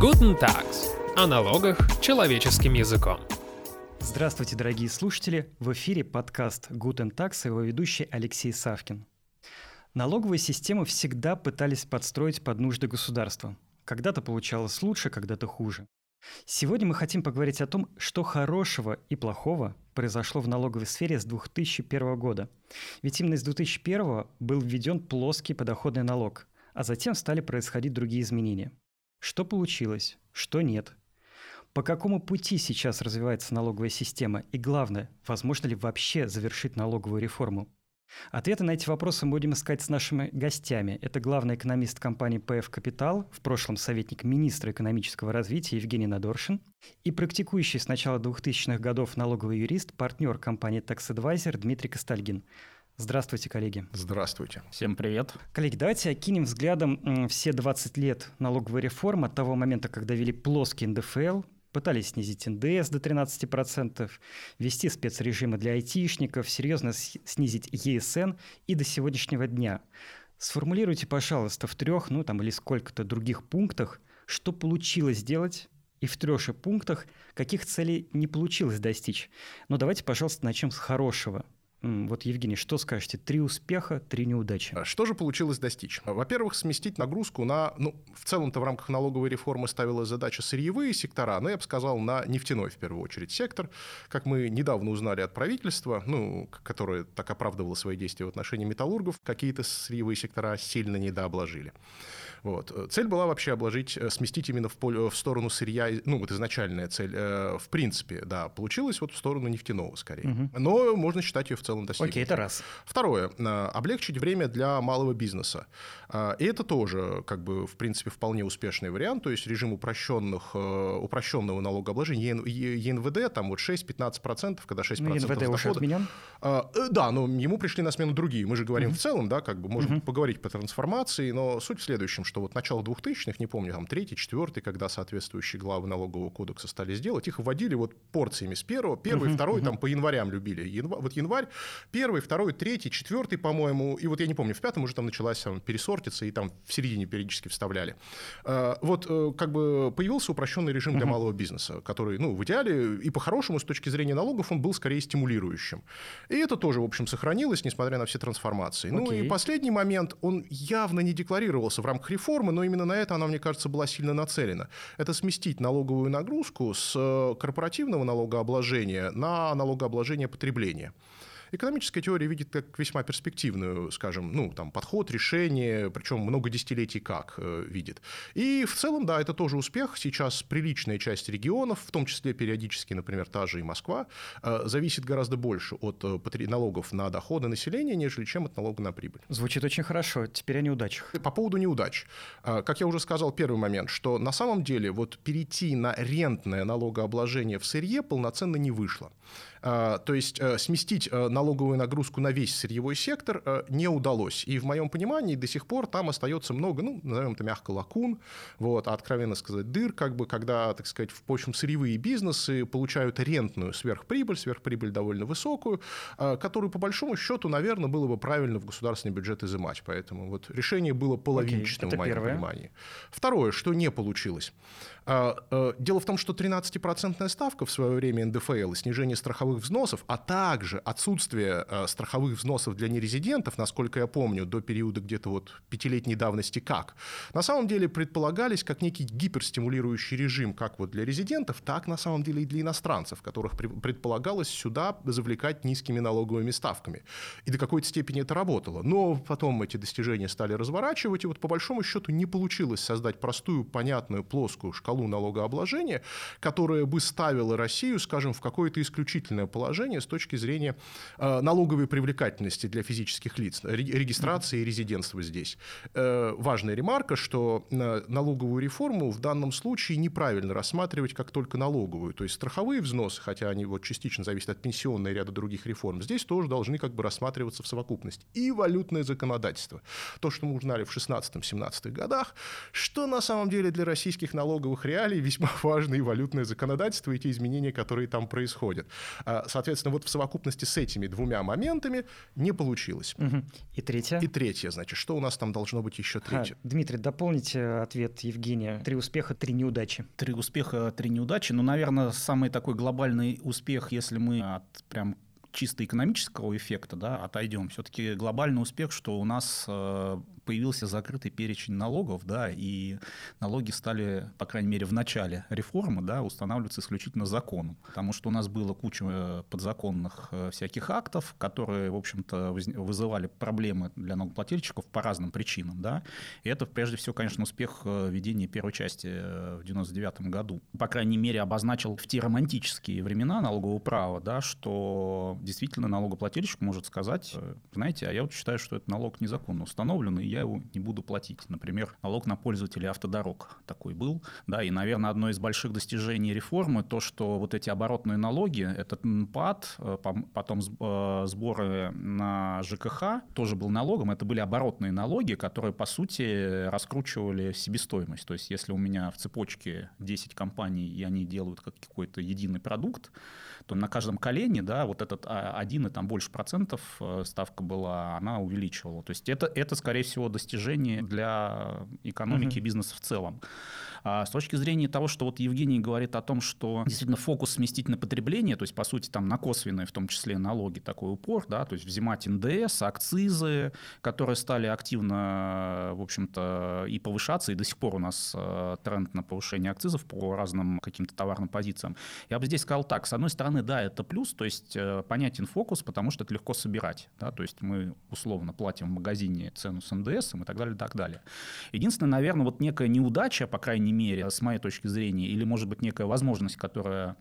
Guten Tags. О налогах человеческим языком. Здравствуйте, дорогие слушатели! В эфире подкаст Guten Tax и его ведущий Алексей Савкин. Налоговую систему всегда пытались подстроить под нужды государства. Когда-то получалось лучше, когда-то хуже. Сегодня мы хотим поговорить о том, что хорошего и плохого произошло в налоговой сфере с 2001 года. Ведь именно с 2001 был введен плоский подоходный налог, а затем стали происходить другие изменения. Что получилось, что нет. По какому пути сейчас развивается налоговая система и главное, возможно ли вообще завершить налоговую реформу? Ответы на эти вопросы мы будем искать с нашими гостями. Это главный экономист компании ПФ «Капитал», в прошлом советник министра экономического развития Евгений Надоршин и практикующий с начала 2000-х годов налоговый юрист, партнер компании Tax Advisor Дмитрий Костальгин. Здравствуйте, коллеги. Здравствуйте. Всем привет. Коллеги, давайте окинем взглядом все 20 лет налоговой реформы от того момента, когда ввели плоский НДФЛ, Пытались снизить НДС до 13%, ввести спецрежимы для айтишников, серьезно снизить ЕСН и до сегодняшнего дня. Сформулируйте, пожалуйста, в трех, ну там или сколько-то других пунктах, что получилось сделать, и в трех же пунктах, каких целей не получилось достичь. Но давайте, пожалуйста, начнем с хорошего – вот, Евгений, что скажете? Три успеха, три неудачи. А что же получилось достичь? Во-первых, сместить нагрузку на... Ну, в целом-то в рамках налоговой реформы ставилась задача сырьевые сектора, но я бы сказал, на нефтяной, в первую очередь, сектор. Как мы недавно узнали от правительства, ну, которое так оправдывало свои действия в отношении металлургов, какие-то сырьевые сектора сильно недообложили. Вот. Цель была вообще обложить, э, сместить именно в, поле, в сторону сырья, ну, вот изначальная цель, э, в принципе, да, получилась вот в сторону нефтяного скорее. Угу. Но можно считать ее в целом достигнутой. Окей, это раз. Второе. Э, облегчить время для малого бизнеса. И это тоже, как бы, в принципе, вполне успешный вариант, то есть режим упрощенных, упрощенного налогообложения, ЕНВД, там вот 6-15%, когда 6% ну, ЕНВД дохода. уже отменен? Да, но ему пришли на смену другие. Мы же говорим угу. в целом, да, как бы, можем угу. поговорить по трансформации, но суть в следующем, что вот начало 2000-х, не помню, там третий, четвертый, когда соответствующие главы налогового кодекса стали сделать, их вводили вот порциями с первого, первый, uh-huh, второй, uh-huh. там по январям любили. Январь, вот январь, первый, второй, третий, четвертый, по-моему, и вот я не помню, в пятом уже там началась там, пересортиться, и там в середине периодически вставляли. А, вот э, как бы появился упрощенный режим uh-huh. для малого бизнеса, который, ну, в идеале и по-хорошему с точки зрения налогов он был скорее стимулирующим. И это тоже, в общем, сохранилось, несмотря на все трансформации. Okay. Ну и последний момент, он явно не декларировался в рамках реформы, но именно на это она, мне кажется, была сильно нацелена. Это сместить налоговую нагрузку с э, корпоративного налогообложения на налогообложение потребления экономическая теория видит как весьма перспективную, скажем, ну, там, подход, решение, причем много десятилетий как э, видит. И в целом, да, это тоже успех. Сейчас приличная часть регионов, в том числе периодически, например, та же и Москва, э, зависит гораздо больше от э, налогов на доходы населения, нежели чем от налога на прибыль. Звучит очень хорошо. Теперь о неудачах. По поводу неудач. Э, как я уже сказал, первый момент, что на самом деле вот перейти на рентное налогообложение в сырье полноценно не вышло. А, то есть э, сместить э, налоговую нагрузку на весь сырьевой сектор э, не удалось. И в моем понимании до сих пор там остается много, ну, назовем это мягко, лакун, вот, а откровенно сказать, дыр, как бы, когда, так сказать, в общем, сырьевые бизнесы получают рентную сверхприбыль, сверхприбыль довольно высокую, которую, по большому счету, наверное, было бы правильно в государственный бюджет изымать. Поэтому вот решение было половинчатым okay, в моем первое. понимании. Второе, что не получилось. А, дело в том, что 13% ставка в свое время НДФЛ и снижение страховых взносов, а также отсутствие э, страховых взносов для нерезидентов, насколько я помню, до периода где-то вот пятилетней давности как, на самом деле предполагались как некий гиперстимулирующий режим как вот для резидентов, так на самом деле и для иностранцев, которых предполагалось сюда завлекать низкими налоговыми ставками. И до какой-то степени это работало. Но потом эти достижения стали разворачивать, и вот по большому счету не получилось создать простую, понятную, плоскую шкалу налогообложения, которая бы ставила Россию, скажем, в какое-то исключительное положение с точки зрения э, налоговой привлекательности для физических лиц, регистрации и резидентства здесь. Э, важная ремарка, что э, налоговую реформу в данном случае неправильно рассматривать как только налоговую. То есть страховые взносы, хотя они вот частично зависят от пенсионной и ряда других реформ, здесь тоже должны как бы рассматриваться в совокупности. И валютное законодательство. То, что мы узнали в 16-17 годах, что на самом деле для российских налоговых реалий весьма важное валютное законодательство и те изменения, которые там происходят. А, соответственно, вот в совокупности с этими двумя моментами не получилось. Угу. И третье? И третье, значит, что у нас там должно быть еще третье? А, Дмитрий, дополните ответ Евгения. Три успеха, три неудачи. Три успеха, три неудачи. Ну, наверное, самый такой глобальный успех, если мы от прям чисто экономического эффекта да, отойдем, все-таки глобальный успех, что у нас э, появился закрытый перечень налогов, да, и налоги стали, по крайней мере, в начале реформы, да, устанавливаться исключительно законом, потому что у нас было куча э, подзаконных э, всяких актов, которые, в общем-то, вызывали проблемы для налогоплательщиков по разным причинам, да, и это, прежде всего, конечно, успех э, введения первой части в 99 году. По крайней мере, обозначил в те романтические времена налогового права, да, что действительно налогоплательщик может сказать, знаете, а я вот считаю, что этот налог незаконно установлен, и я я его не буду платить. Например, налог на пользователей автодорог такой был. Да, и, наверное, одно из больших достижений реформы то, что вот эти оборотные налоги, этот НПАД, э, потом э, сборы на ЖКХ тоже был налогом. Это были оборотные налоги, которые, по сути, раскручивали себестоимость. То есть, если у меня в цепочке 10 компаний, и они делают какой-то единый продукт, то на каждом колене, да, вот этот а, один и там больше процентов э, ставка была, она увеличивала. То есть это, это скорее всего, достижение для экономики и бизнеса в целом. А с точки зрения того, что вот Евгений говорит о том, что действительно фокус сместить на потребление, то есть, по сути, там на косвенные, в том числе налоги, такой упор, да, то есть взимать НДС, акцизы, которые стали активно, в общем-то, и повышаться, и до сих пор у нас э, тренд на повышение акцизов по разным каким-то товарным позициям. Я бы здесь сказал так, с одной стороны, да, это плюс, то есть э, понятен фокус, потому что это легко собирать, да, то есть мы условно платим в магазине цену с НДС и так далее, и так далее. Единственное, наверное, вот некая неудача, по крайней крайней мере, с моей точки зрения, или, может быть, некая возможность, которая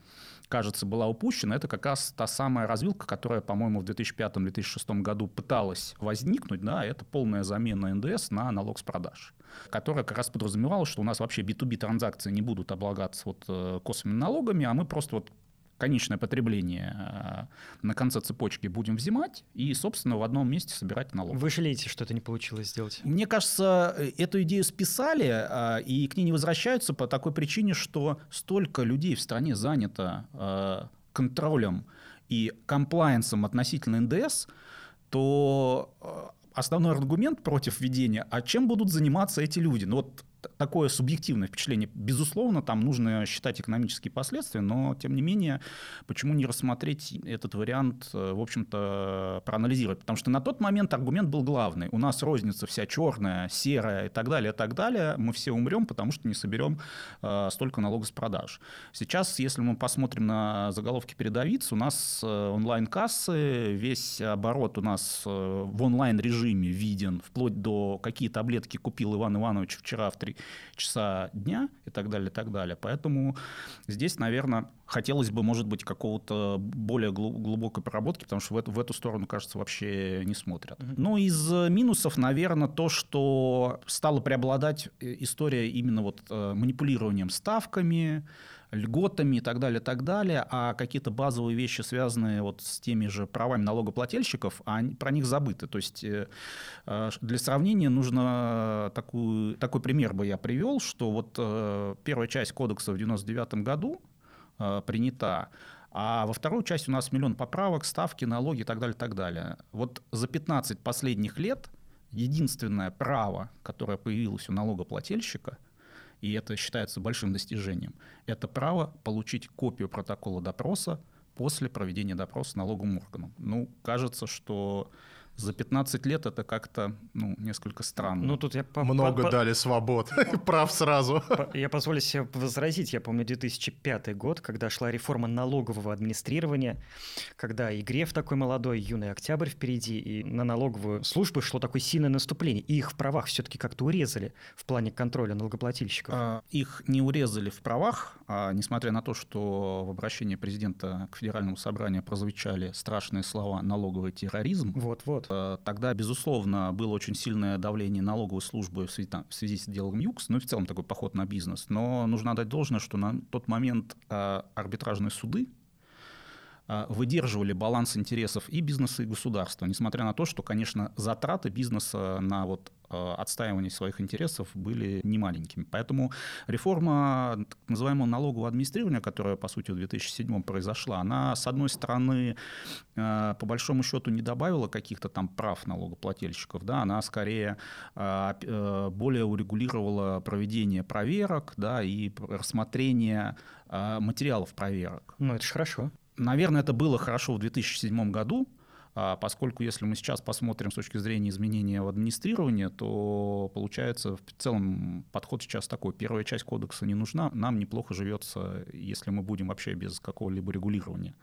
кажется, была упущена, это как раз та самая развилка, которая, по-моему, в 2005-2006 году пыталась возникнуть, да, это полная замена НДС на налог с продаж которая как раз подразумевала, что у нас вообще B2B транзакции не будут облагаться вот э, косвенными налогами, а мы просто вот конечное потребление э, на конце цепочки будем взимать и, собственно, в одном месте собирать налог. Вы жалеете, что это не получилось сделать? Мне кажется, эту идею списали, э, и к ней не возвращаются по такой причине, что столько людей в стране занято э, контролем и комплайенсом относительно НДС, то основной аргумент против введения, а чем будут заниматься эти люди? Ну вот такое субъективное впечатление. Безусловно, там нужно считать экономические последствия, но, тем не менее, почему не рассмотреть этот вариант, э, в общем-то, проанализировать? Потому что на тот момент аргумент был главный. У нас розница вся черная, серая и так далее, и так далее. Мы все умрем, потому что не соберем э, столько налогов с продаж. Сейчас, если мы посмотрим на заголовки передовиц, у нас э, онлайн-кассы, весь оборот у нас э, в онлайн-режиме виден, вплоть до какие таблетки купил Иван Иванович вчера в 3 часа дня и так далее, и так далее. Поэтому здесь, наверное, хотелось бы, может быть, какого-то более глубокой проработки, потому что в эту, в эту сторону, кажется, вообще не смотрят. Mm-hmm. Ну, из минусов, наверное, то, что стала преобладать э, история именно вот э, манипулированием ставками, льготами и так далее, так далее, а какие-то базовые вещи, связанные вот с теми же правами налогоплательщиков, они, про них забыты. То есть э, э, для сравнения нужно такую, такой пример бы я привел, что вот э, первая часть кодекса в 99 году принята, а во вторую часть у нас миллион поправок, ставки, налоги и так далее, так далее. Вот за 15 последних лет единственное право, которое появилось у налогоплательщика – и это считается большим достижением, это право получить копию протокола допроса после проведения допроса налоговым органом. Ну, кажется, что за 15 лет это как-то ну, несколько странно. Ну, тут я по, Много по, дали свобод, прав сразу. Я позволю себе возразить. Я помню 2005 год, когда шла реформа налогового администрирования, когда и Греф такой молодой, юный октябрь впереди, и на налоговую службу шло такое сильное наступление. И их в правах все-таки как-то урезали в плане контроля налогоплательщиков. А, их не урезали в правах, а, несмотря на то, что в обращении президента к федеральному собранию прозвучали страшные слова «налоговый терроризм». Вот-вот. Э, тогда, безусловно, было очень сильное давление налоговой службы в связи, в связи с делом ЮКС, ну и в целом такой поход на бизнес. Но нужно отдать должное, что на тот момент э, арбитражные суды выдерживали баланс интересов и бизнеса, и государства, несмотря на то, что, конечно, затраты бизнеса на вот Э, отстаивания своих интересов были немаленькими. Поэтому реформа так называемого налогового администрирования, которая, по сути, в 2007 произошла, она, с одной стороны, э, по большому счету не добавила каких-то там прав налогоплательщиков, да, она скорее э, более урегулировала проведение проверок да, и рассмотрение материалов проверок. Ну, это же хорошо. Наверное, это было хорошо в 2007 году, поскольку если мы сейчас посмотрим с точки зрения изменения в администрировании, то получается в целом подход сейчас такой. Первая часть кодекса не нужна, нам неплохо живется, если мы будем вообще без какого-либо регулирования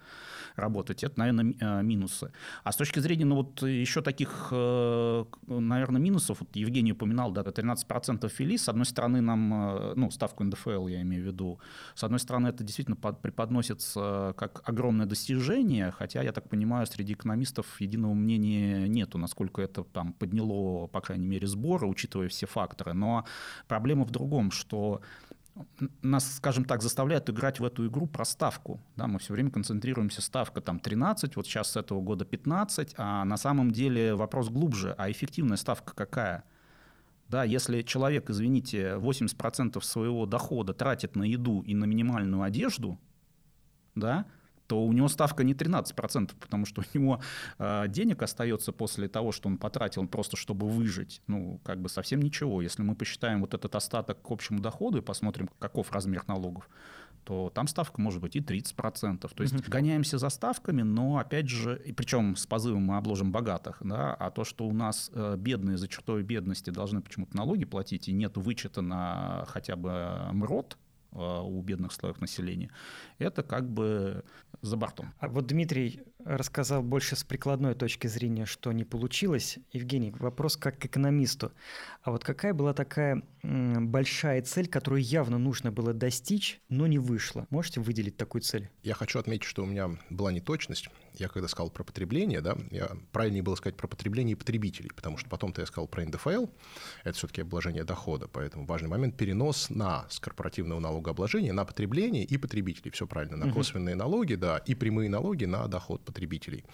работать. Это, наверное, э, минусы. А с точки зрения, ну вот еще таких, э, наверное, минусов, вот Евгений упоминал, да, 13% фили, с одной стороны нам, э, ну, ставку НДФЛ я имею в виду, с одной стороны это действительно преподносится как огромное достижение, хотя, я так понимаю, среди экономистов экспертов единого мнения нету, насколько это там подняло, по крайней мере, сборы, учитывая все факторы. Но проблема в другом, что нас, скажем так, заставляют играть в эту игру про ставку. Да, мы все время концентрируемся, ставка там 13, вот сейчас с этого года 15, а на самом деле вопрос глубже, а эффективная ставка какая? Да, если человек, извините, 80% своего дохода тратит на еду и на минимальную одежду, да, то у него ставка не 13%, потому что у него э, денег остается после того, что он потратил просто, чтобы выжить, ну, как бы совсем ничего. Если мы посчитаем вот этот остаток к общему доходу и посмотрим, каков размер налогов, то там ставка может быть и 30%. То есть угу. гоняемся за ставками, но опять же, и причем с позывом мы обложим богатых, да, а то, что у нас э, бедные за чертой бедности должны почему-то налоги платить, и нет вычета на хотя бы МРОД, Э, у бедных слоев населения, это как бы за бортом. А вот Дмитрий рассказал больше с прикладной точки зрения, что не получилось. Евгений, вопрос как к экономисту. А вот какая была такая большая цель, которую явно нужно было достичь, но не вышло? Можете выделить такую цель? Я хочу отметить, что у меня была неточность я когда сказал про потребление, да, я правильнее было сказать про потребление потребителей, потому что потом-то я сказал про НДФЛ, это все-таки обложение дохода, поэтому важный момент перенос на с корпоративного налогообложения на потребление и потребителей, все правильно, на косвенные налоги, да, и прямые налоги на доход потребителей.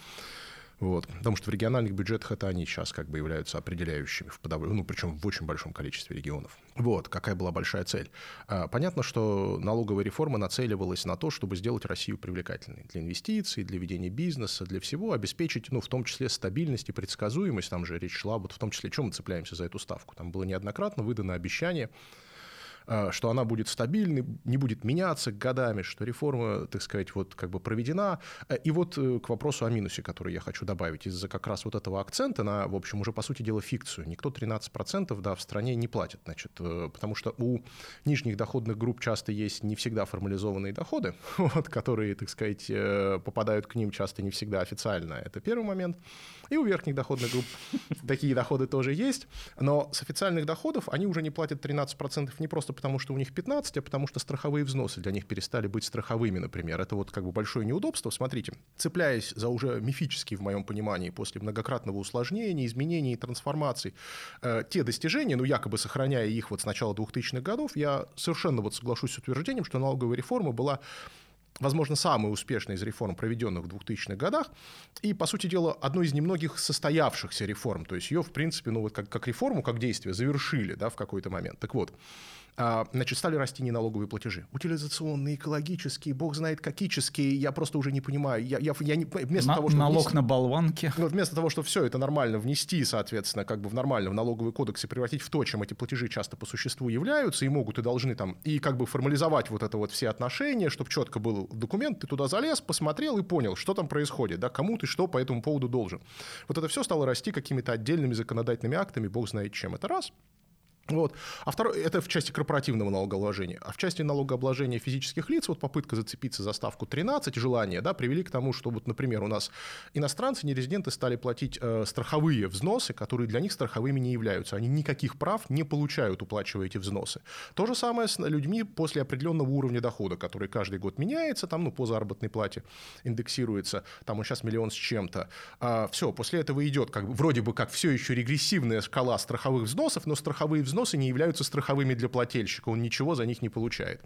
Вот. Потому что в региональных бюджетах это они сейчас как бы являются определяющими, в подав... ну, причем в очень большом количестве регионов. Вот, какая была большая цель. А, понятно, что налоговая реформа нацеливалась на то, чтобы сделать Россию привлекательной для инвестиций, для ведения бизнеса, для всего, обеспечить, ну, в том числе стабильность и предсказуемость. Там же речь шла, вот в том числе, чем мы цепляемся за эту ставку. Там было неоднократно выдано обещание что она будет стабильной, не будет меняться годами, что реформа, так сказать, вот как бы проведена. Э, и вот э, к вопросу о минусе, который я хочу добавить, из-за как раз вот этого акцента на, в общем, уже, по сути дела, фикцию. Никто 13% да, в стране не платит, значит, потому что у нижних доходных групп часто есть не всегда формализованные доходы, вот, которые, так сказать, попадают к ним часто не всегда официально. Это первый момент. И у верхних доходных групп такие доходы тоже есть, но с официальных доходов они уже не платят 13% не просто потому, что у них 15, а потому что страховые взносы для них перестали быть страховыми, например. Это вот как бы большое неудобство. Смотрите, цепляясь за уже мифические, в моем понимании, после многократного усложнения, изменений и трансформаций, э, те достижения, ну, якобы сохраняя их вот с начала 2000-х годов, я совершенно вот соглашусь с утверждением, что налоговая реформа была возможно, самая успешная из реформ, проведенных в 2000-х годах, и, по сути дела, одной из немногих состоявшихся реформ. То есть ее, в принципе, ну вот как, как реформу, как действие завершили да, в какой-то момент. Так вот, значит, стали расти неналоговые платежи. Утилизационные, экологические, бог знает какические, я просто уже не понимаю. Я, я, я не, вместо на, того, чтобы налог внести, на болванки. Ну, вместо того, чтобы все это нормально внести, соответственно, как бы в нормально в налоговый кодекс и превратить в то, чем эти платежи часто по существу являются, и могут и должны там, и как бы формализовать вот это вот все отношения, чтобы четко был документ, ты туда залез, посмотрел и понял, что там происходит, да, кому ты что по этому поводу должен. Вот это все стало расти какими-то отдельными законодательными актами, бог знает чем. Это раз. Вот. А второе, это в части корпоративного налогообложения. А в части налогообложения физических лиц, вот попытка зацепиться за ставку 13, желание, да, привели к тому, что, вот, например, у нас иностранцы, нерезиденты стали платить э, страховые взносы, которые для них страховыми не являются. Они никаких прав не получают, уплачивая эти взносы. То же самое с людьми после определенного уровня дохода, который каждый год меняется, там, ну, по заработной плате индексируется, там он сейчас миллион с чем-то. А, все, после этого идет как, вроде бы как все еще регрессивная шкала страховых взносов, но страховые взносы взносы не являются страховыми для плательщика, он ничего за них не получает.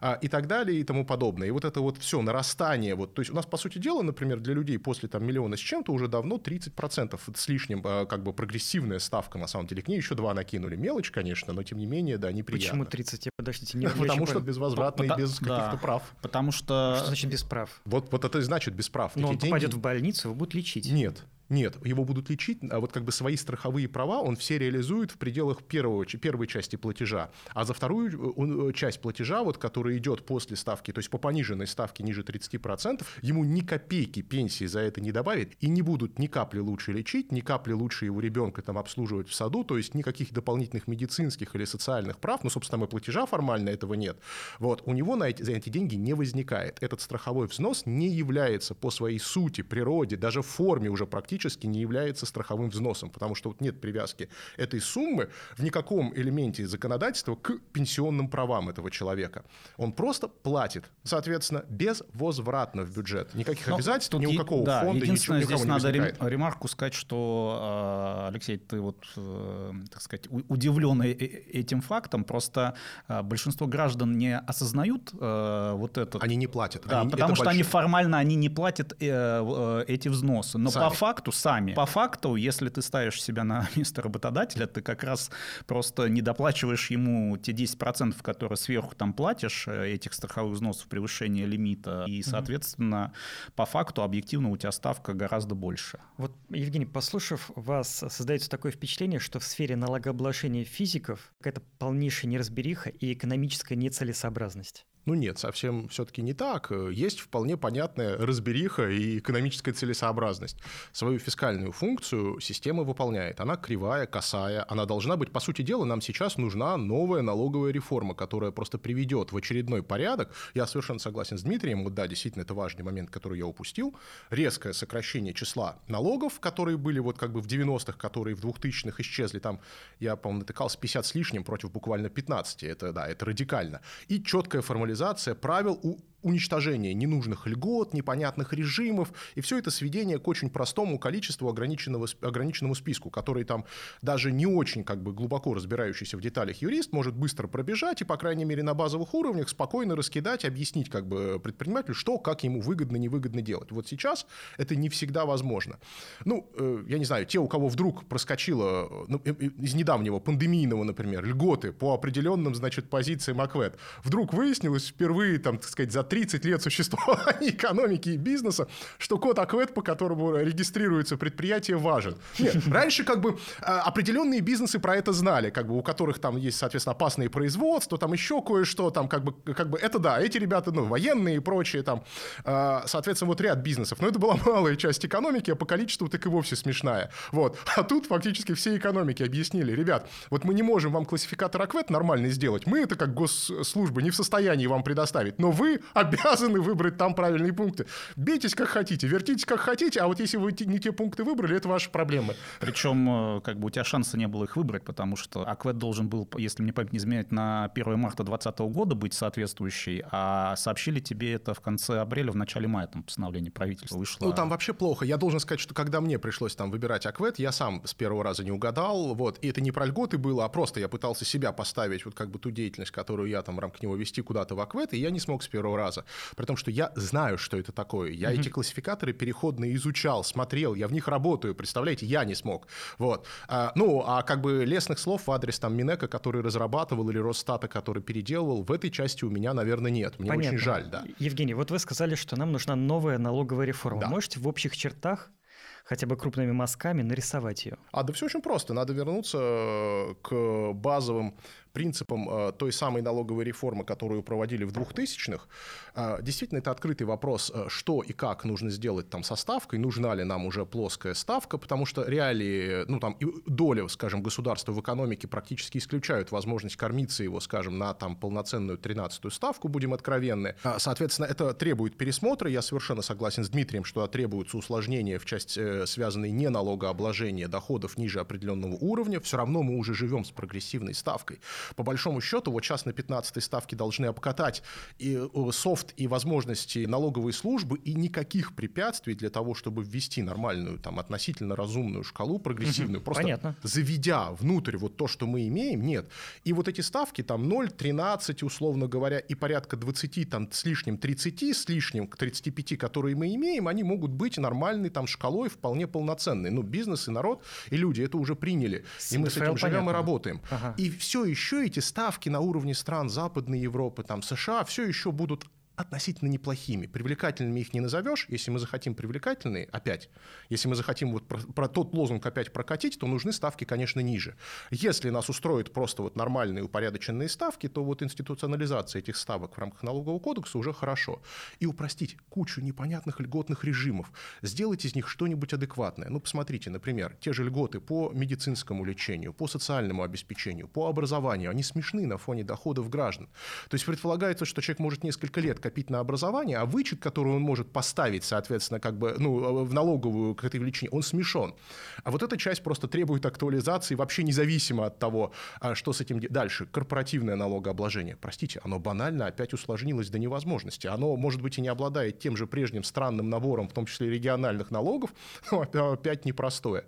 А, и так далее и тому подобное. И вот это вот все нарастание, вот, то есть у нас, по сути дела, например, для людей после там, миллиона с чем-то уже давно 30% с лишним а, как бы прогрессивная ставка, на самом деле. К ней еще два накинули. Мелочь, конечно, но тем не менее, да, неприятно. Почему 30? Подождите, не Потому что безвозвратно и без каких-то прав. Потому что... Что значит без прав? Вот, вот это и значит без прав. Но он попадет в больницу, его будут лечить. Нет, нет, его будут лечить, а вот как бы свои страховые права он все реализует в пределах первого, первой части платежа. А за вторую э, он, э, часть платежа, вот, которая идет после ставки, то есть по пониженной ставке ниже 30%, ему ни копейки пенсии за это не добавят и не будут ни капли лучше лечить, ни капли лучше его ребенка там обслуживать в саду, то есть никаких дополнительных медицинских или социальных прав, ну, собственно, и платежа формально этого нет. Вот, у него на эти, за эти деньги не возникает. Этот страховой взнос не является по своей сути, природе, даже форме уже практически фактически не является страховым взносом, потому что вот нет привязки этой суммы в никаком элементе законодательства к пенсионным правам этого человека. Он просто платит, соответственно, безвозвратно в бюджет. Никаких Но обязательств ни у какого да, фонда, ничего здесь не надо возникает. ремарку сказать, что, а, Алексей, ты вот, э, так сказать, удивлен э, э, этим фактом, просто а, большинство граждан не осознают вот это. Они не платят. Да, они, потому что большие... они формально они не платят эти взносы. Но Сами. по факту факту сами. По факту, если ты ставишь себя на место работодателя, ты как раз просто не доплачиваешь ему те 10%, которые сверху там платишь, э, этих страховых взносов, превышения лимита, и, соответственно, mm-hmm. по факту объективно у тебя ставка гораздо больше. Вот, Евгений, послушав вас, создается такое впечатление, что в сфере налогообложения физиков какая-то полнейшая неразбериха и экономическая нецелесообразность. Ну нет, совсем все-таки не так. Есть вполне понятная разбериха и экономическая целесообразность. Свою фискальную функцию система выполняет. Она кривая, косая. Она должна быть, по сути дела, нам сейчас нужна новая налоговая реформа, которая просто приведет в очередной порядок. Я совершенно согласен с Дмитрием. Вот да, действительно, это важный момент, который я упустил. Резкое сокращение числа налогов, которые были вот как бы в 90-х, которые в 2000-х исчезли. Там, я, по-моему, натыкался 50 с лишним против буквально 15. Это, да, это радикально. И четкая формализация реализация правил у уничтожение ненужных льгот, непонятных режимов, и все это сведение к очень простому количеству ограниченного, ограниченному списку, который там даже не очень как бы глубоко разбирающийся в деталях юрист может быстро пробежать и, по крайней мере, на базовых уровнях спокойно раскидать, объяснить как бы предпринимателю, что, как ему выгодно, невыгодно делать. Вот сейчас это не всегда возможно. Ну, э, я не знаю, те, у кого вдруг проскочило ну, из недавнего пандемийного, например, льготы по определенным, значит, позициям АКВЭД, вдруг выяснилось впервые, там, так сказать, за 30 лет существования экономики и бизнеса, что код АКВЭД, по которому регистрируется предприятие, важен. Нет, раньше как бы а, определенные бизнесы про это знали, как бы у которых там есть, соответственно, опасные производства, там еще кое-что, там как бы, как бы это да, эти ребята, ну, военные и прочие там, а, соответственно, вот ряд бизнесов. Но это была малая часть экономики, а по количеству так и вовсе смешная. Вот. А тут фактически все экономики объяснили, ребят, вот мы не можем вам классификатор АКВЭД нормальный сделать, мы это как госслужба не в состоянии вам предоставить, но вы обязаны выбрать там правильные пункты. Бейтесь как хотите, вертитесь как хотите, а вот если вы не те пункты выбрали, это ваши проблемы. Причем, э, как бы у тебя шанса не было их выбрать, потому что АКВЭД должен был, если мне память не изменяет, на 1 марта 2020 года быть соответствующий, а сообщили тебе это в конце апреля, в начале мая, там постановление правительства вышло. Ну, там вообще плохо. Я должен сказать, что когда мне пришлось там выбирать АКВЭД, я сам с первого раза не угадал, вот, и это не про льготы было, а просто я пытался себя поставить, вот как бы ту деятельность, которую я там в рамках него вести куда-то в АКВЭД, и я не смог с первого раза раза. При том, что я знаю, что это такое. Я mm-hmm. эти классификаторы переходные изучал, смотрел, я в них работаю, представляете, я не смог. Вот. А, ну, а как бы лесных слов в адрес там Минека, который разрабатывал, или Росстата, который переделывал, в этой части у меня, наверное, нет. Мне Понятно. очень жаль, да. Евгений, вот вы сказали, что нам нужна новая налоговая реформа. Да. Можете в общих чертах хотя бы крупными мазками нарисовать ее? А да все очень просто. Надо вернуться к базовым принципам э, той самой налоговой реформы, которую проводили в 2000-х, э, действительно это открытый вопрос, э, что и как нужно сделать там со ставкой, нужна ли нам уже плоская ставка, потому что реалии, ну там доля, скажем, государства в экономике практически исключают возможность кормиться его, скажем, на там полноценную 13-ю ставку, будем откровенны. Соответственно, это требует пересмотра, я совершенно согласен с Дмитрием, что требуется усложнение в части вопросы, связанные не налогообложения доходов ниже определенного уровня, все равно мы уже живем с прогрессивной ставкой. По большому счету, вот сейчас на 15 ставке должны обкатать и софт, и возможности налоговой службы, и никаких препятствий для того, чтобы ввести нормальную, там, относительно разумную шкалу прогрессивную, угу, просто понятно. заведя внутрь вот то, что мы имеем, нет. И вот эти ставки, там, 0, 13, условно говоря, и порядка 20, там, с лишним, 30 с лишним, к 35, которые мы имеем, они могут быть нормальной там шкалой, вполне полноценной. Ну, бизнес и народ, и люди это уже приняли. С и мы с этим понятно. живем и работаем. Ага. И все еще эти ставки на уровне стран Западной Европы, там, США, все еще будут относительно неплохими. Привлекательными их не назовешь. Если мы захотим привлекательные, опять, если мы захотим вот про, про тот лозунг опять прокатить, то нужны ставки, конечно, ниже. Если нас устроят просто вот нормальные упорядоченные ставки, то вот институционализация этих ставок в рамках налогового кодекса уже хорошо. И упростить кучу непонятных льготных режимов, сделать из них что-нибудь адекватное. Ну, посмотрите, например, те же льготы по медицинскому лечению, по социальному обеспечению, по образованию, они смешны на фоне доходов граждан. То есть предполагается, что человек может несколько лет копить на образование, а вычет, который он может поставить, соответственно, как бы, ну, в налоговую к этой величине, он смешон. А вот эта часть просто требует актуализации вообще независимо от того, а, что с этим дальше. Корпоративное налогообложение. Простите, оно банально опять усложнилось до невозможности. Оно, может быть, и не обладает тем же прежним странным набором, в том числе региональных налогов, но опять непростое.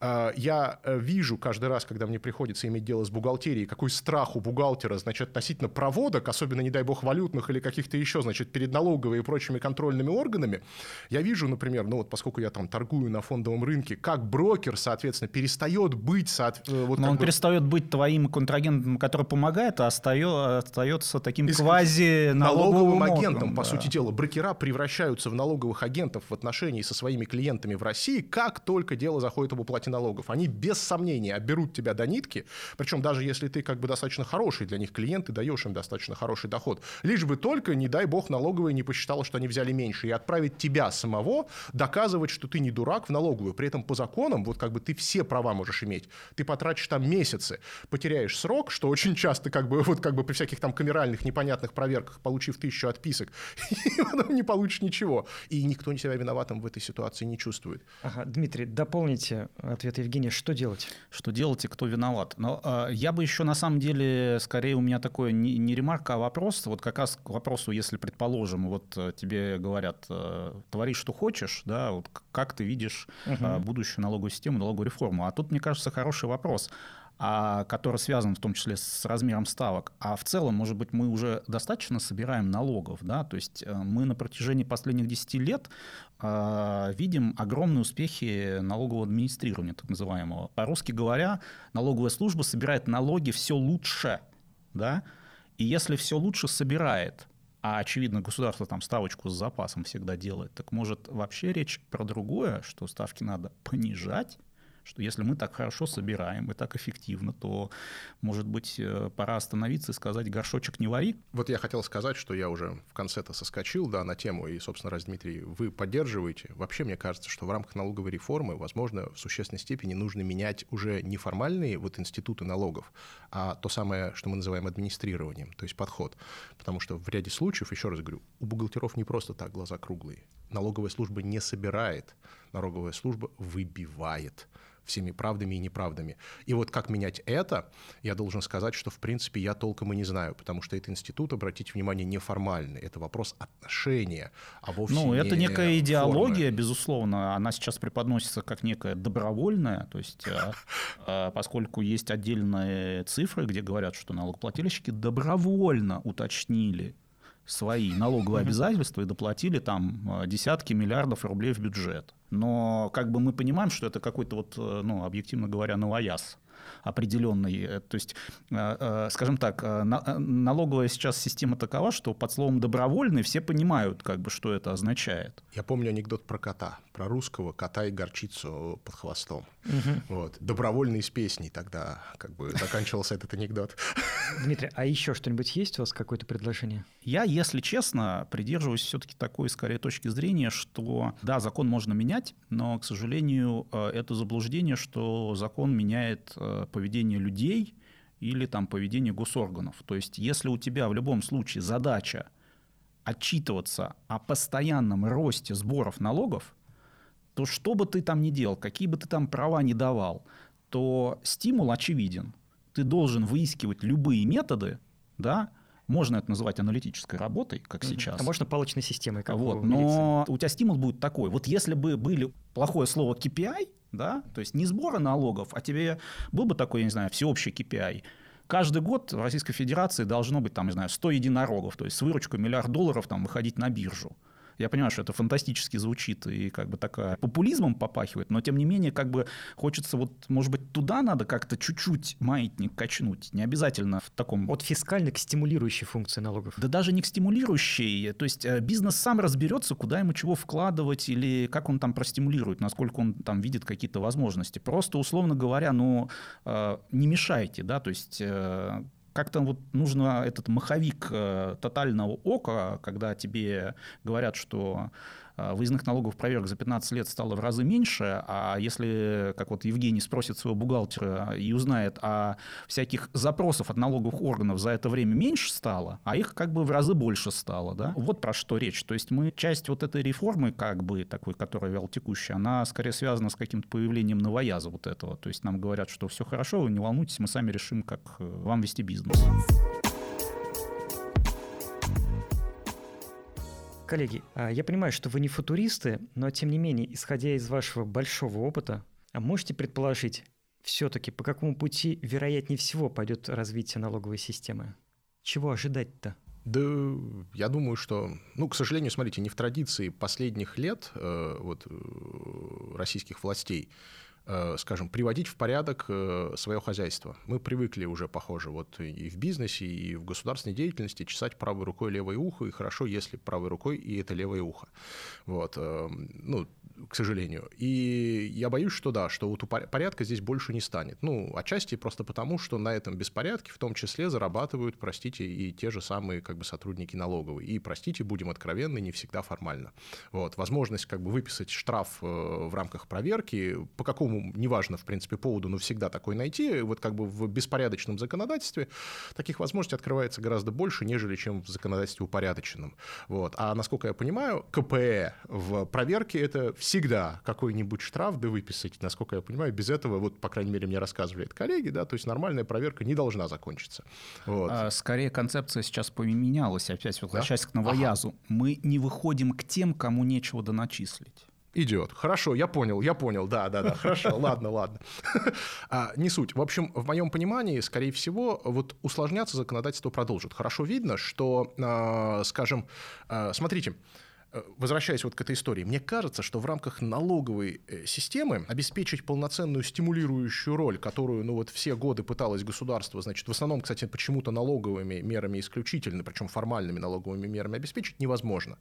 А, я э, вижу каждый раз, когда мне приходится иметь дело с бухгалтерией, какой страх у бухгалтера, значит, относительно проводок, особенно, не дай бог, валютных или каких-то еще, значит, перед налоговой и прочими контрольными органами. Я вижу, например, ну вот поскольку я там торгую на фондовом рынке, как брокер, соответственно, перестает быть... Соот... Э, вот Но он бы... перестает быть твоим контрагентом, который помогает, а остается таким квази налоговым агентом, по да. сути дела. Брокера превращаются в налоговых агентов в отношении со своими клиентами в России, как только дело заходит об уплате налогов. Они без сомнения оберут тебя до нитки, причем даже если ты как бы достаточно хороший для них клиент и даешь им достаточно хороший доход. Лишь бы только, не дай бог, налоговая не посчитала, что они взяли меньше, и отправить тебя самого доказывать, что ты не дурак в налоговую. При этом по законам вот как бы ты все права можешь иметь. Ты потратишь там месяцы, потеряешь срок, что очень часто как бы вот как бы при всяких там камеральных непонятных проверках, получив тысячу отписок, не получишь ничего. И никто себя виноватым в этой ситуации не чувствует. Ага, Дмитрий, дополните ответ Евгения, что делать? Что делать и кто виноват? Но э, я бы еще на самом деле, скорее у меня такое не, не ремарка, а вопрос, вот как раз к вопросу, если предположим, вот э, тебе говорят, э, твори, что хочешь, да, вот как ты видишь угу. будущую налоговую систему, налоговую реформу? А тут, мне кажется, хороший вопрос а, который связан в том числе с размером ставок. А в целом, может быть, мы уже достаточно собираем налогов, да, то есть мы на протяжении последних 10 лет э, видим огромные успехи налогового администрирования, так называемого. По-русски говоря, налоговая служба собирает налоги все лучше, да, и если все лучше собирает, а очевидно государство там ставочку с запасом всегда делает, так может вообще речь про другое, что ставки надо понижать, что если мы так хорошо собираем и так эффективно, то, может быть, э, пора остановиться и сказать «горшочек не вари». Вот я хотел сказать, что я уже в конце-то соскочил да, на тему, и, собственно, раз, Дмитрий, вы поддерживаете. Вообще, мне кажется, что в рамках налоговой реформы, возможно, в существенной степени нужно менять уже не формальные вот институты налогов, а то самое, что мы называем администрированием, то есть подход. Потому что в ряде случаев, еще раз говорю, у бухгалтеров не просто так глаза круглые. Налоговая служба не собирает, налоговая служба выбивает всеми правдами и неправдами. И вот как менять это, я должен сказать, что в принципе я толком и не знаю, потому что этот институт, обратите внимание, неформальный. Это вопрос отношения, а вовсе Ну, не это некая идеология, формы. безусловно. Она сейчас преподносится как некая добровольная, то есть э, э, поскольку есть отдельные цифры, где говорят, что налогоплательщики добровольно уточнили свои налоговые обязательства и доплатили там э, десятки миллиардов рублей в бюджет. Но как бы мы понимаем, что это какой-то вот, э, ну, объективно говоря, новояз определенный. Э, то есть, скажем так, налоговая сейчас система такова, что под словом «добровольный» все понимают, как бы, что это означает. Я помню анекдот про кота, про русского кота и горчицу под хвостом. Угу. Вот. Добровольный из песней тогда как бы заканчивался этот анекдот. Дмитрий, а еще что-нибудь есть у вас, какое-то предложение? Я, если честно, придерживаюсь все-таки такой, скорее, точки зрения, что да, закон можно менять, но, к сожалению, э, это заблуждение, что закон меняет э, поведение людей или там поведение госорганов. То есть, если у тебя в любом случае задача отчитываться о постоянном росте сборов налогов, то что бы ты там ни делал, какие бы ты там права не давал, то стимул очевиден. Ты должен выискивать любые методы, да, можно это называть аналитической работой, как угу. сейчас. А можно палочной системой, как вот, Но у тебя стимул будет такой. Вот если бы были плохое слово KPI, да, то есть не сбора налогов, а тебе был бы такой, я не знаю, всеобщий KPI, каждый год в Российской Федерации должно быть, там, не знаю, 100 единорогов, то есть с выручкой миллиард долларов там, выходить на биржу. Я понимаю, что это фантастически звучит и как бы такая популизмом попахивает, но тем не менее как бы хочется вот, может быть, туда надо как-то чуть-чуть маятник качнуть. Не обязательно в таком... От фискальной к стимулирующей функции налогов. Да даже не к стимулирующей. То есть э, бизнес сам разберется, куда ему чего вкладывать или как он там простимулирует, насколько он там видит какие-то возможности. Просто, условно говоря, ну, э, не мешайте, да, то есть э, как-то вот нужно этот маховик э, тотального ока, когда тебе говорят, что выездных налогов проверок за 15 лет стало в разы меньше, а если, как вот Евгений спросит своего бухгалтера и узнает, а всяких запросов от налоговых органов за это время меньше стало, а их как бы в разы больше стало, да? Вот про что речь. То есть мы часть вот этой реформы, как бы такой, которая вел текущая, она скорее связана с каким-то появлением новояза вот этого. То есть нам говорят, что все хорошо, вы не волнуйтесь, мы сами решим, как э, вам вести бизнес. Коллеги, а я понимаю, что вы не футуристы, но тем не менее, исходя из вашего большого опыта, а можете предположить, все-таки по какому пути, вероятнее всего, пойдет развитие налоговой системы? Чего ожидать-то? Да, я думаю, что, ну, к сожалению, смотрите, не в традиции последних лет э, вот, э, российских властей скажем, приводить в порядок э, свое хозяйство. Мы привыкли уже, похоже, вот и в бизнесе, и в государственной деятельности чесать правой рукой левое ухо, и хорошо, если правой рукой и это левое ухо. Вот. Эм, ну, к сожалению. И я боюсь, что да, что вот порядка здесь больше не станет. Ну, отчасти просто потому, что на этом беспорядке в том числе зарабатывают, простите, и те же самые как бы сотрудники налоговые. И, простите, будем откровенны, не всегда формально. Вот. Возможность как бы выписать штраф э, в рамках проверки, по какому, неважно, в принципе, поводу, но всегда такой найти, вот как бы в беспорядочном законодательстве таких возможностей открывается гораздо больше, нежели чем в законодательстве упорядоченном. Вот. А насколько я понимаю, КПЭ в проверке – это всегда какой-нибудь штраф да выписать, насколько я понимаю, без этого, вот, по крайней мере, мне рассказывали это коллеги, да, то есть нормальная проверка не должна закончиться. Вот. А, скорее, концепция сейчас поменялась, опять возвращаясь да? к новоязу. Ага. Мы не выходим к тем, кому нечего доначислить. Идет. Хорошо, я понял, я понял, да, да, да, хорошо, ладно, ладно. А, не суть. В общем, в моем понимании, скорее всего, вот усложняться законодательство продолжит. Хорошо видно, что, а, скажем, а, смотрите, Э, возвращаясь вот к этой истории, мне кажется, что в рамках налоговой э, системы обеспечить полноценную стимулирующую роль, которую, ну вот все годы пыталось государство, значит, в основном, кстати, почему-то налоговыми мерами исключительно, причем формальными налоговыми мерами обеспечить невозможно.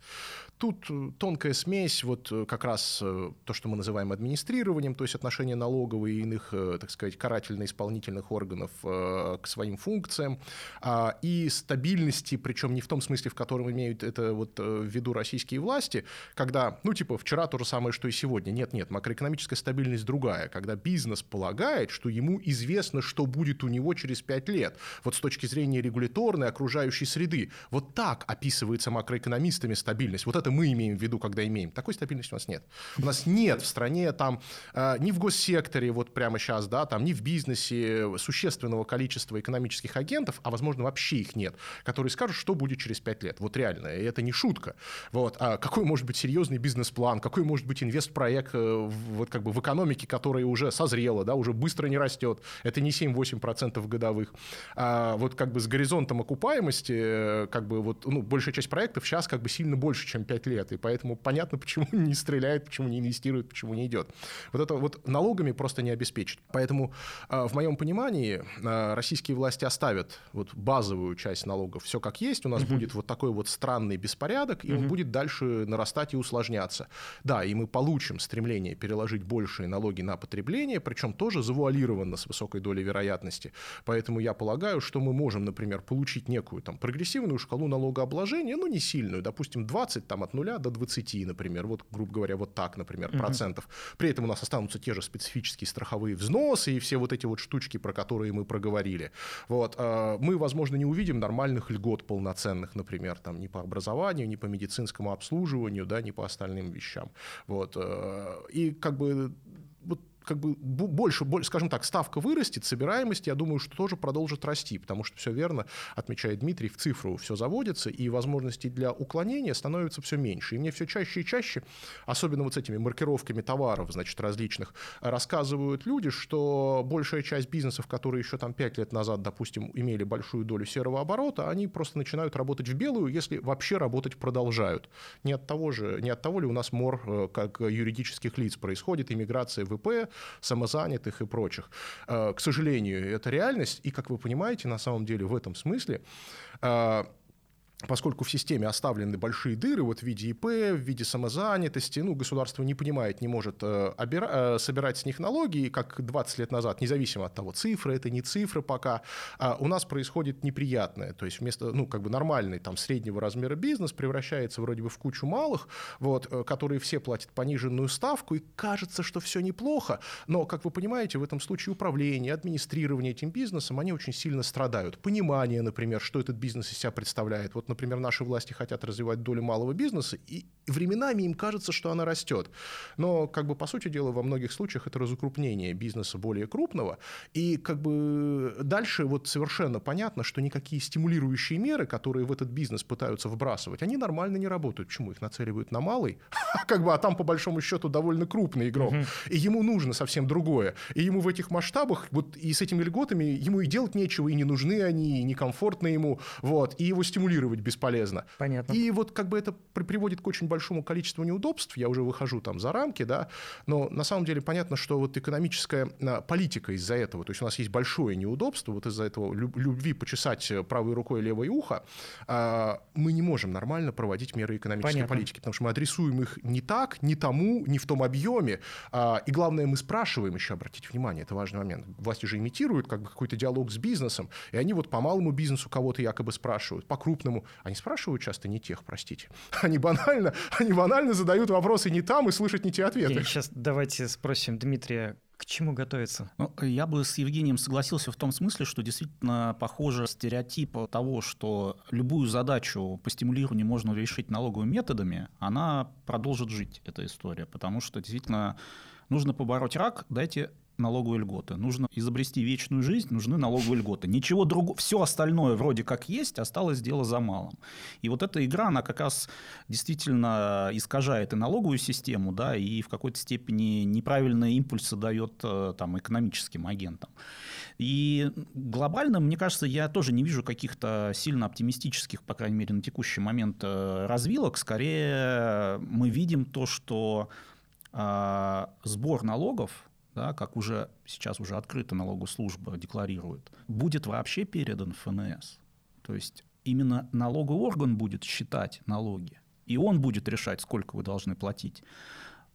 Тут э, тонкая смесь, вот как раз то, что мы называем администрированием, то есть отношение налоговой и иных, так сказать, карательно-исполнительных органов к своим функциям, а, и стабильности, причем не в том смысле, в котором имеют это вот в виду российские российские власти, когда, ну, типа, вчера то же самое, что и сегодня. Нет, нет, макроэкономическая стабильность другая, когда бизнес полагает, что ему известно, что будет у него через пять лет. Вот с точки зрения регуляторной, окружающей среды. Вот так описывается макроэкономистами стабильность. Вот это мы имеем в виду, когда имеем. Такой стабильности у нас нет. У нас нет в стране там э, ни в госсекторе вот прямо сейчас, да, там ни в бизнесе существенного количества экономических агентов, а возможно вообще их нет, которые скажут, что будет через пять лет. Вот реально, и это не шутка. Вот. А какой может быть серьезный бизнес-план, какой может быть инвестпроект э, вот как бы в экономике, которая уже созрела, да, уже быстро не растет. Это не 7-8% годовых. А вот как бы с горизонтом окупаемости, э, как бы вот, ну, большая часть проектов сейчас как бы сильно больше, чем 5 лет. И поэтому понятно, почему не стреляет, почему не инвестирует, почему не идет. Вот это вот налогами просто не обеспечить. Поэтому в моем понимании российские власти оставят вот базовую часть налогов все как есть. У нас угу. будет вот такой вот странный беспорядок, и угу. он будет дальше дальше нарастать и усложняться. Да, и мы получим стремление переложить большие налоги на потребление, причем тоже завуалированно с высокой долей вероятности. Поэтому я полагаю, что мы можем, например, получить некую там прогрессивную шкалу налогообложения, ну не сильную, допустим, 20 там от 0 до 20, например, вот, грубо говоря, вот так, например, угу. процентов. При этом у нас останутся те же специфические страховые взносы и все вот эти вот штучки, про которые мы проговорили. Вот. А, мы, возможно, не увидим нормальных льгот полноценных, например, там, ни по образованию, ни по медицинскому обслуживанию, обслуживанию, да, ни по остальным вещам. Вот. Э, и как бы как бы больше, больше, скажем так, ставка вырастет, собираемость, я думаю, что тоже продолжит расти, потому что все верно, отмечает Дмитрий, в цифру все заводится, и возможностей для уклонения становится все меньше. И мне все чаще и чаще, особенно вот с этими маркировками товаров, значит, различных, рассказывают люди, что большая часть бизнесов, которые еще там 5 лет назад, допустим, имели большую долю серого оборота, они просто начинают работать в белую, если вообще работать продолжают. Не от того же, не от того ли у нас мор э, как юридических лиц происходит, иммиграция в ИП, самозанятых и прочих. Э, к сожалению, это реальность, и, как вы понимаете, на самом деле в этом смысле э, поскольку в системе оставлены большие дыры вот в виде ИП, в виде самозанятости, ну, государство не понимает, не может э, э, собирать с них налоги, как 20 лет назад, независимо от того, цифры это не цифры пока, э, у нас происходит неприятное, то есть вместо, ну, как бы нормальный там среднего размера бизнес превращается вроде бы в кучу малых, вот, э, которые все платят пониженную ставку, и кажется, что все неплохо, но, как вы понимаете, в этом случае управление, администрирование этим бизнесом, они очень сильно страдают. Понимание, например, что этот бизнес из себя представляет. Вот например, наши власти хотят развивать долю малого бизнеса, и временами им кажется, что она растет. Но, как бы, по сути дела, во многих случаях это разукрупнение бизнеса более крупного, и, как бы, дальше вот совершенно понятно, что никакие стимулирующие меры, которые в этот бизнес пытаются вбрасывать, они нормально не работают. Почему? Их нацеливают на малый, как бы, а там, по большому счету, довольно крупный игрок, и ему нужно совсем другое. И ему в этих масштабах, вот и с этими льготами, ему и делать нечего, и не нужны они, и некомфортно ему, вот, и его стимулировать быть бесполезно. Понятно. И вот как бы это приводит к очень большому количеству неудобств, я уже выхожу там за рамки, да, но на самом деле понятно, что вот экономическая а, политика из-за этого, то есть у нас есть большое неудобство, вот из-за этого любви почесать правой рукой левое ухо, а, мы не можем нормально проводить меры экономической Понятно. политики, потому что мы адресуем их не так, не тому, не в том объеме, а, и главное, мы спрашиваем еще, обратите внимание, это важный момент, власти же имитируют как бы какой-то диалог с бизнесом, и они вот по малому бизнесу кого-то якобы спрашивают, по крупному, они спрашивают часто не тех, простите. Они банально, они банально задают вопросы не там и слышат не те ответы. И сейчас давайте спросим Дмитрия, к чему готовиться? Ну, я бы с Евгением согласился в том смысле, что действительно похоже стереотип того, что любую задачу по стимулированию можно решить налоговыми методами, она продолжит жить, эта история. Потому что действительно нужно побороть рак, дайте налоговые льготы. Нужно изобрести вечную жизнь, нужны налоговые льготы. Ничего другого, все остальное вроде как есть, осталось дело за малым. И вот эта игра, она как раз действительно искажает и налоговую систему, да, и в какой-то степени неправильные импульсы дает э, там, экономическим агентам. И глобально, мне кажется, я тоже не вижу каких-то сильно оптимистических, по крайней мере, на текущий момент э, развилок. Скорее мы видим то, что э, сбор налогов да, как уже сейчас уже открыто налоговая служба декларирует, будет вообще передан ФНС. То есть именно налоговый орган будет считать налоги, и он будет решать, сколько вы должны платить.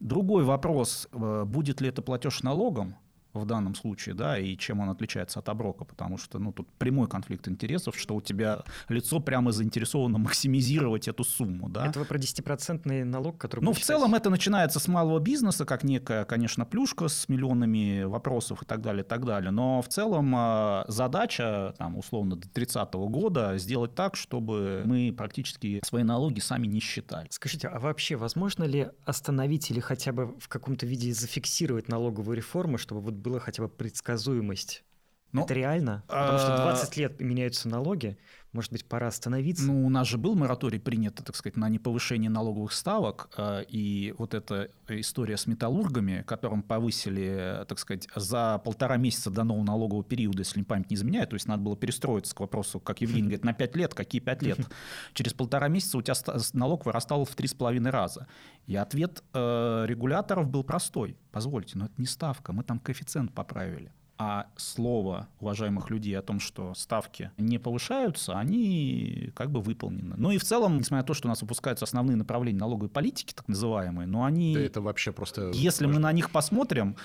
Другой вопрос, э, будет ли это платеж налогом, в данном случае, да, и чем он отличается от оброка, потому что, ну, тут прямой конфликт интересов, что у тебя лицо прямо заинтересовано максимизировать эту сумму, да. Это вы про 10% налог, который... Ну, в целом это начинается с малого бизнеса, как некая, конечно, плюшка с миллионами вопросов и так далее, и так далее, но в целом а, задача, там, условно, до 30 года сделать так, чтобы мы практически свои налоги сами не считали. Скажите, а вообще возможно ли остановить или хотя бы в каком-то виде зафиксировать налоговую реформу, чтобы вот была хотя бы предсказуемость. Ну, это реально? Потому что 20 а, лет меняются налоги, может быть, пора остановиться? Ну, у нас же был мораторий принят, так сказать, на неповышение налоговых ставок, э, и вот эта история с металлургами, которым повысили, так сказать, за полтора месяца до нового налогового периода, если память не изменяет, то есть надо было перестроиться к вопросу, как Евгений говорит, на 5 лет, какие 5 лет? Через полтора месяца у тебя налог вырастал в 3,5 раза. И ответ э, регуляторов был простой. Позвольте, но это не ставка, мы там коэффициент поправили а слово уважаемых людей о том, что ставки не повышаются, они как бы выполнены. Ну и в целом, несмотря на то, что у нас выпускаются основные направления налоговой политики, так называемые, но они... Да это вообще просто... Если важно. мы на них посмотрим,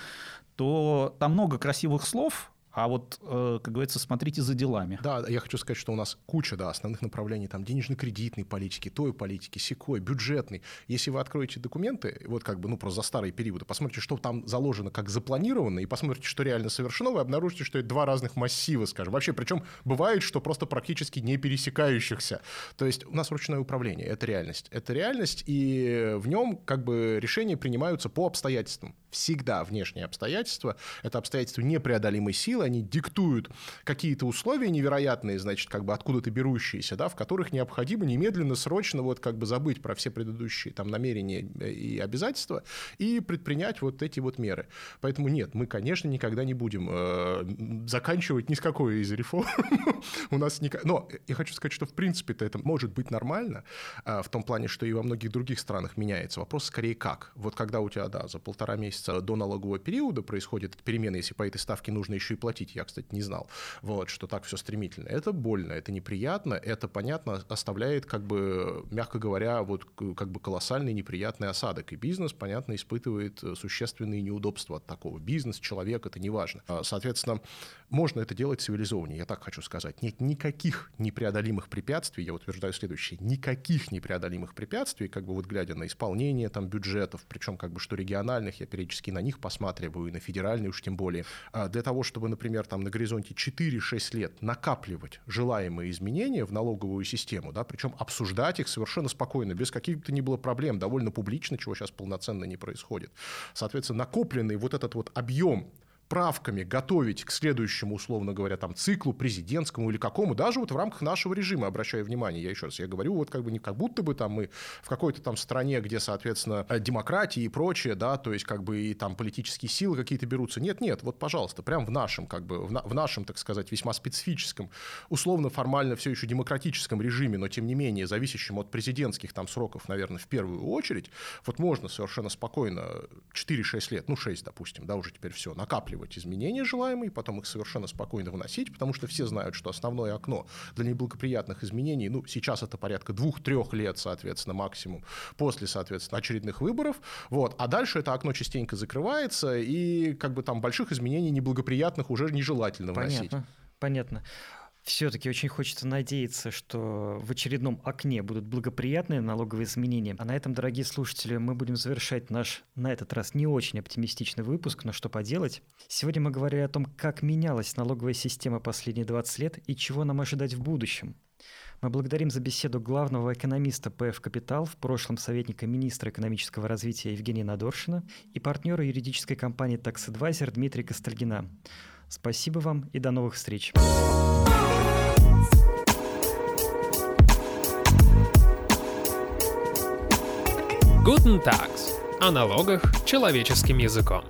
то там много красивых слов, А вот, э, как говорится, смотрите за делами. Да, я хочу сказать, что у нас куча да, основных направлений, там денежно-кредитной политики, той политики, секой, бюджетной. Если вы откроете документы, вот как бы, ну, просто за старые периоды, посмотрите, что там заложено как запланировано, и посмотрите, что реально совершено, вы обнаружите, что это два разных массива, скажем. Вообще, причем бывает, что просто практически не пересекающихся. То есть у нас ручное управление, это реальность. Это реальность, и в нем как бы решения принимаются по обстоятельствам. Всегда внешние обстоятельства, это обстоятельства непреодолимой силы, они диктуют какие-то условия невероятные, значит, как бы откуда-то берущиеся, да, в которых необходимо немедленно, срочно вот как бы забыть про все предыдущие там намерения и обязательства и предпринять вот эти вот меры. Поэтому нет, мы, конечно, никогда не будем э, заканчивать ни с какой из реформ. У нас никак... Но я хочу сказать, что в принципе это может быть нормально, э, в том плане, что и во многих других странах меняется. Вопрос скорее как. Вот когда у тебя, да, за полтора месяца до налогового периода происходит перемена, если по этой ставке нужно еще и платить платить. Я, кстати, не знал, вот, что так все стремительно. Это больно, это неприятно, это, понятно, оставляет, как бы, мягко говоря, вот как бы колоссальный неприятный осадок. И бизнес, понятно, испытывает э, существенные неудобства от такого. Бизнес, человек, это не важно. А, соответственно, можно это делать цивилизованнее, я так хочу сказать. Нет никаких непреодолимых препятствий, я утверждаю следующее, никаких непреодолимых препятствий, как бы вот глядя на исполнение там бюджетов, причем как бы что региональных, я периодически на них посматриваю, и на федеральные уж тем более, а, для того, чтобы, например, там на горизонте 4-6 лет накапливать желаемые изменения в налоговую систему, да, причем обсуждать их совершенно спокойно, без каких-то ни было проблем, довольно публично, чего сейчас полноценно не происходит. Соответственно, накопленный вот этот вот объем правками готовить к следующему, условно говоря, там, циклу президентскому или какому, даже вот в рамках нашего режима, обращаю внимание, я еще раз, я говорю, вот как бы не как будто бы там мы в какой-то там стране, где, соответственно, демократии и прочее, да, то есть как бы и там политические силы какие-то берутся. Нет, нет, вот, пожалуйста, прям в нашем, как бы, в, на, в нашем, так сказать, весьма специфическом, условно, формально все еще демократическом режиме, но тем не менее зависящем от президентских там сроков, наверное, в первую очередь, вот можно совершенно спокойно 4-6 лет, ну 6, допустим, да, уже теперь все, накапливать рассматривать изменения желаемые, потом их совершенно спокойно выносить, потому что все знают, что основное окно для неблагоприятных изменений, ну, сейчас это порядка двух-трех лет, соответственно, максимум, после, соответственно, очередных выборов, вот, а дальше это окно частенько закрывается, и как бы там больших изменений неблагоприятных уже нежелательно вносить. Понятно, понятно. Все-таки очень хочется надеяться, что в очередном окне будут благоприятные налоговые изменения. А на этом, дорогие слушатели, мы будем завершать наш, на этот раз, не очень оптимистичный выпуск, но что поделать. Сегодня мы говорили о том, как менялась налоговая система последние 20 лет и чего нам ожидать в будущем. Мы благодарим за беседу главного экономиста ПФ «Капитал», в прошлом советника министра экономического развития Евгения Надоршина и партнера юридической компании «Tax Advisor» Дмитрия Костальгина. Спасибо вам и до новых встреч. Guten Tags. О налогах человеческим языком.